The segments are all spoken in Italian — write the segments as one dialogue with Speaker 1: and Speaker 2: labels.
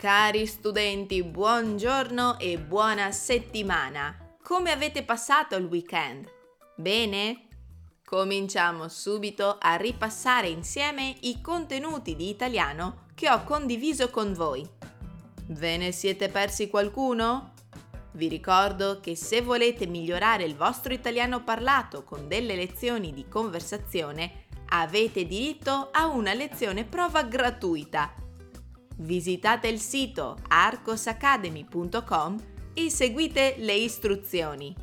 Speaker 1: Cari studenti, buongiorno e buona settimana! Come avete passato il weekend? Bene? Cominciamo subito a ripassare insieme i contenuti di italiano che ho condiviso con voi. Ve ne siete persi qualcuno? Vi ricordo che se volete migliorare il vostro italiano parlato con delle lezioni di conversazione, avete diritto a una lezione prova gratuita Visitate il sito arcosacademy.com e seguite le istruzioni.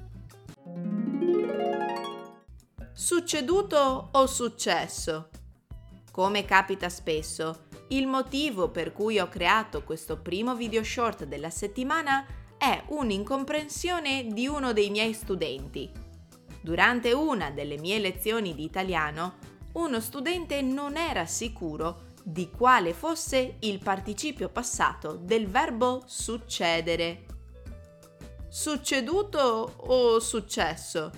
Speaker 1: Succeduto o successo? Come capita spesso, il motivo per cui ho creato questo primo video short della settimana è un'incomprensione di uno dei miei studenti. Durante una delle mie lezioni di italiano, uno studente non era sicuro di quale fosse il participio passato del verbo succedere. Succeduto o successo?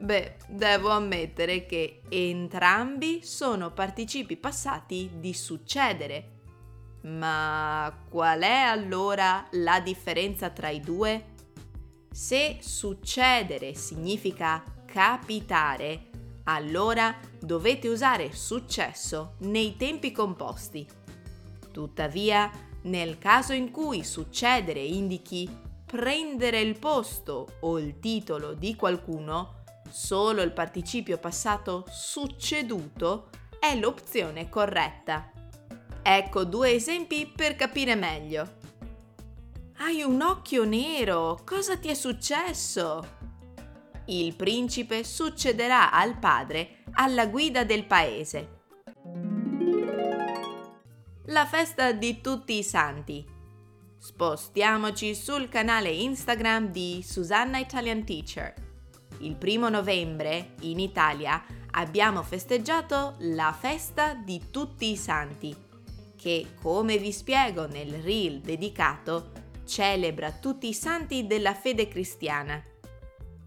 Speaker 1: Beh, devo ammettere che entrambi sono participi passati di succedere. Ma qual è allora la differenza tra i due? Se succedere significa capitare, allora dovete usare successo nei tempi composti. Tuttavia, nel caso in cui succedere indichi prendere il posto o il titolo di qualcuno, solo il participio passato succeduto è l'opzione corretta. Ecco due esempi per capire meglio. Hai un occhio nero, cosa ti è successo? Il principe succederà al padre alla guida del paese. La festa di tutti i santi. Spostiamoci sul canale Instagram di Susanna Italian Teacher. Il primo novembre, in Italia, abbiamo festeggiato la festa di tutti i santi, che, come vi spiego nel reel dedicato, celebra tutti i santi della fede cristiana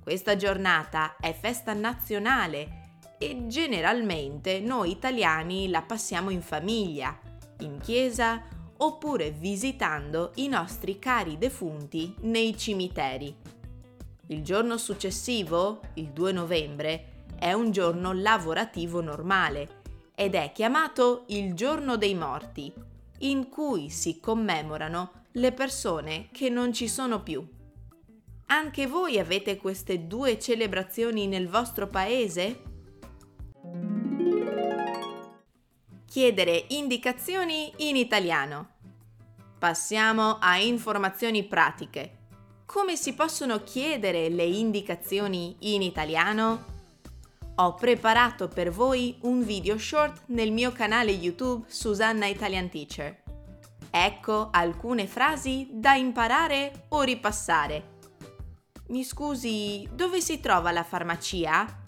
Speaker 1: questa giornata è festa nazionale e generalmente noi italiani la passiamo in famiglia, in chiesa oppure visitando i nostri cari defunti nei cimiteri. Il giorno successivo, il 2 novembre, è un giorno lavorativo normale ed è chiamato il giorno dei morti, in cui si commemorano le persone che non ci sono più. Anche voi avete queste due celebrazioni nel vostro paese? Chiedere indicazioni in italiano. Passiamo a informazioni pratiche. Come si possono chiedere le indicazioni in italiano? Ho preparato per voi un video short nel mio canale YouTube Susanna Italian Teacher. Ecco alcune frasi da imparare o ripassare. Mi scusi, dove si trova la farmacia?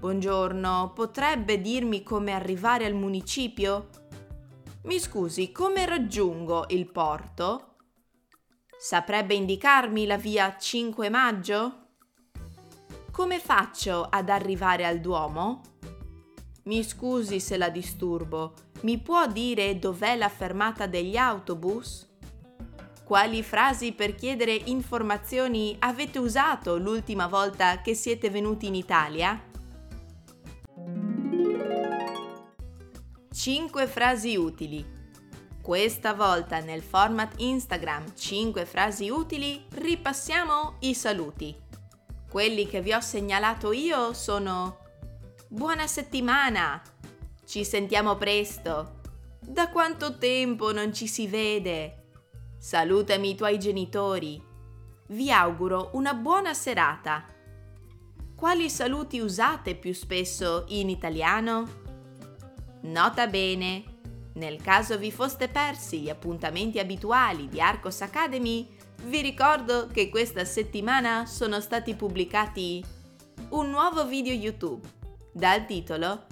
Speaker 1: Buongiorno, potrebbe dirmi come arrivare al municipio? Mi scusi, come raggiungo il porto? Saprebbe indicarmi la via 5 maggio? Come faccio ad arrivare al Duomo? Mi scusi se la disturbo, mi può dire dov'è la fermata degli autobus? Quali frasi per chiedere informazioni avete usato l'ultima volta che siete venuti in Italia? 5 frasi utili. Questa volta nel format Instagram 5 frasi utili ripassiamo i saluti. Quelli che vi ho segnalato io sono Buona settimana! Ci sentiamo presto! Da quanto tempo non ci si vede? Salutami i tuoi genitori. Vi auguro una buona serata. Quali saluti usate più spesso in italiano? Nota bene. Nel caso vi foste persi gli appuntamenti abituali di Arcos Academy, vi ricordo che questa settimana sono stati pubblicati un nuovo video YouTube dal titolo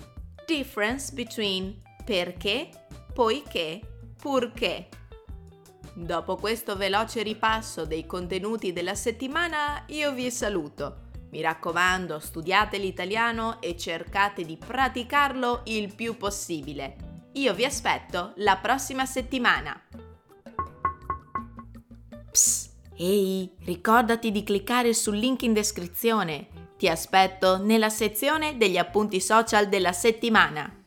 Speaker 1: Difference between perché, poiché, purché. Dopo questo veloce ripasso dei contenuti della settimana, io vi saluto. Mi raccomando, studiate l'italiano e cercate di praticarlo il più possibile. Io vi aspetto la prossima settimana. Psst, ehi, ricordati di cliccare sul link in descrizione. Ti aspetto nella sezione degli appunti social della settimana.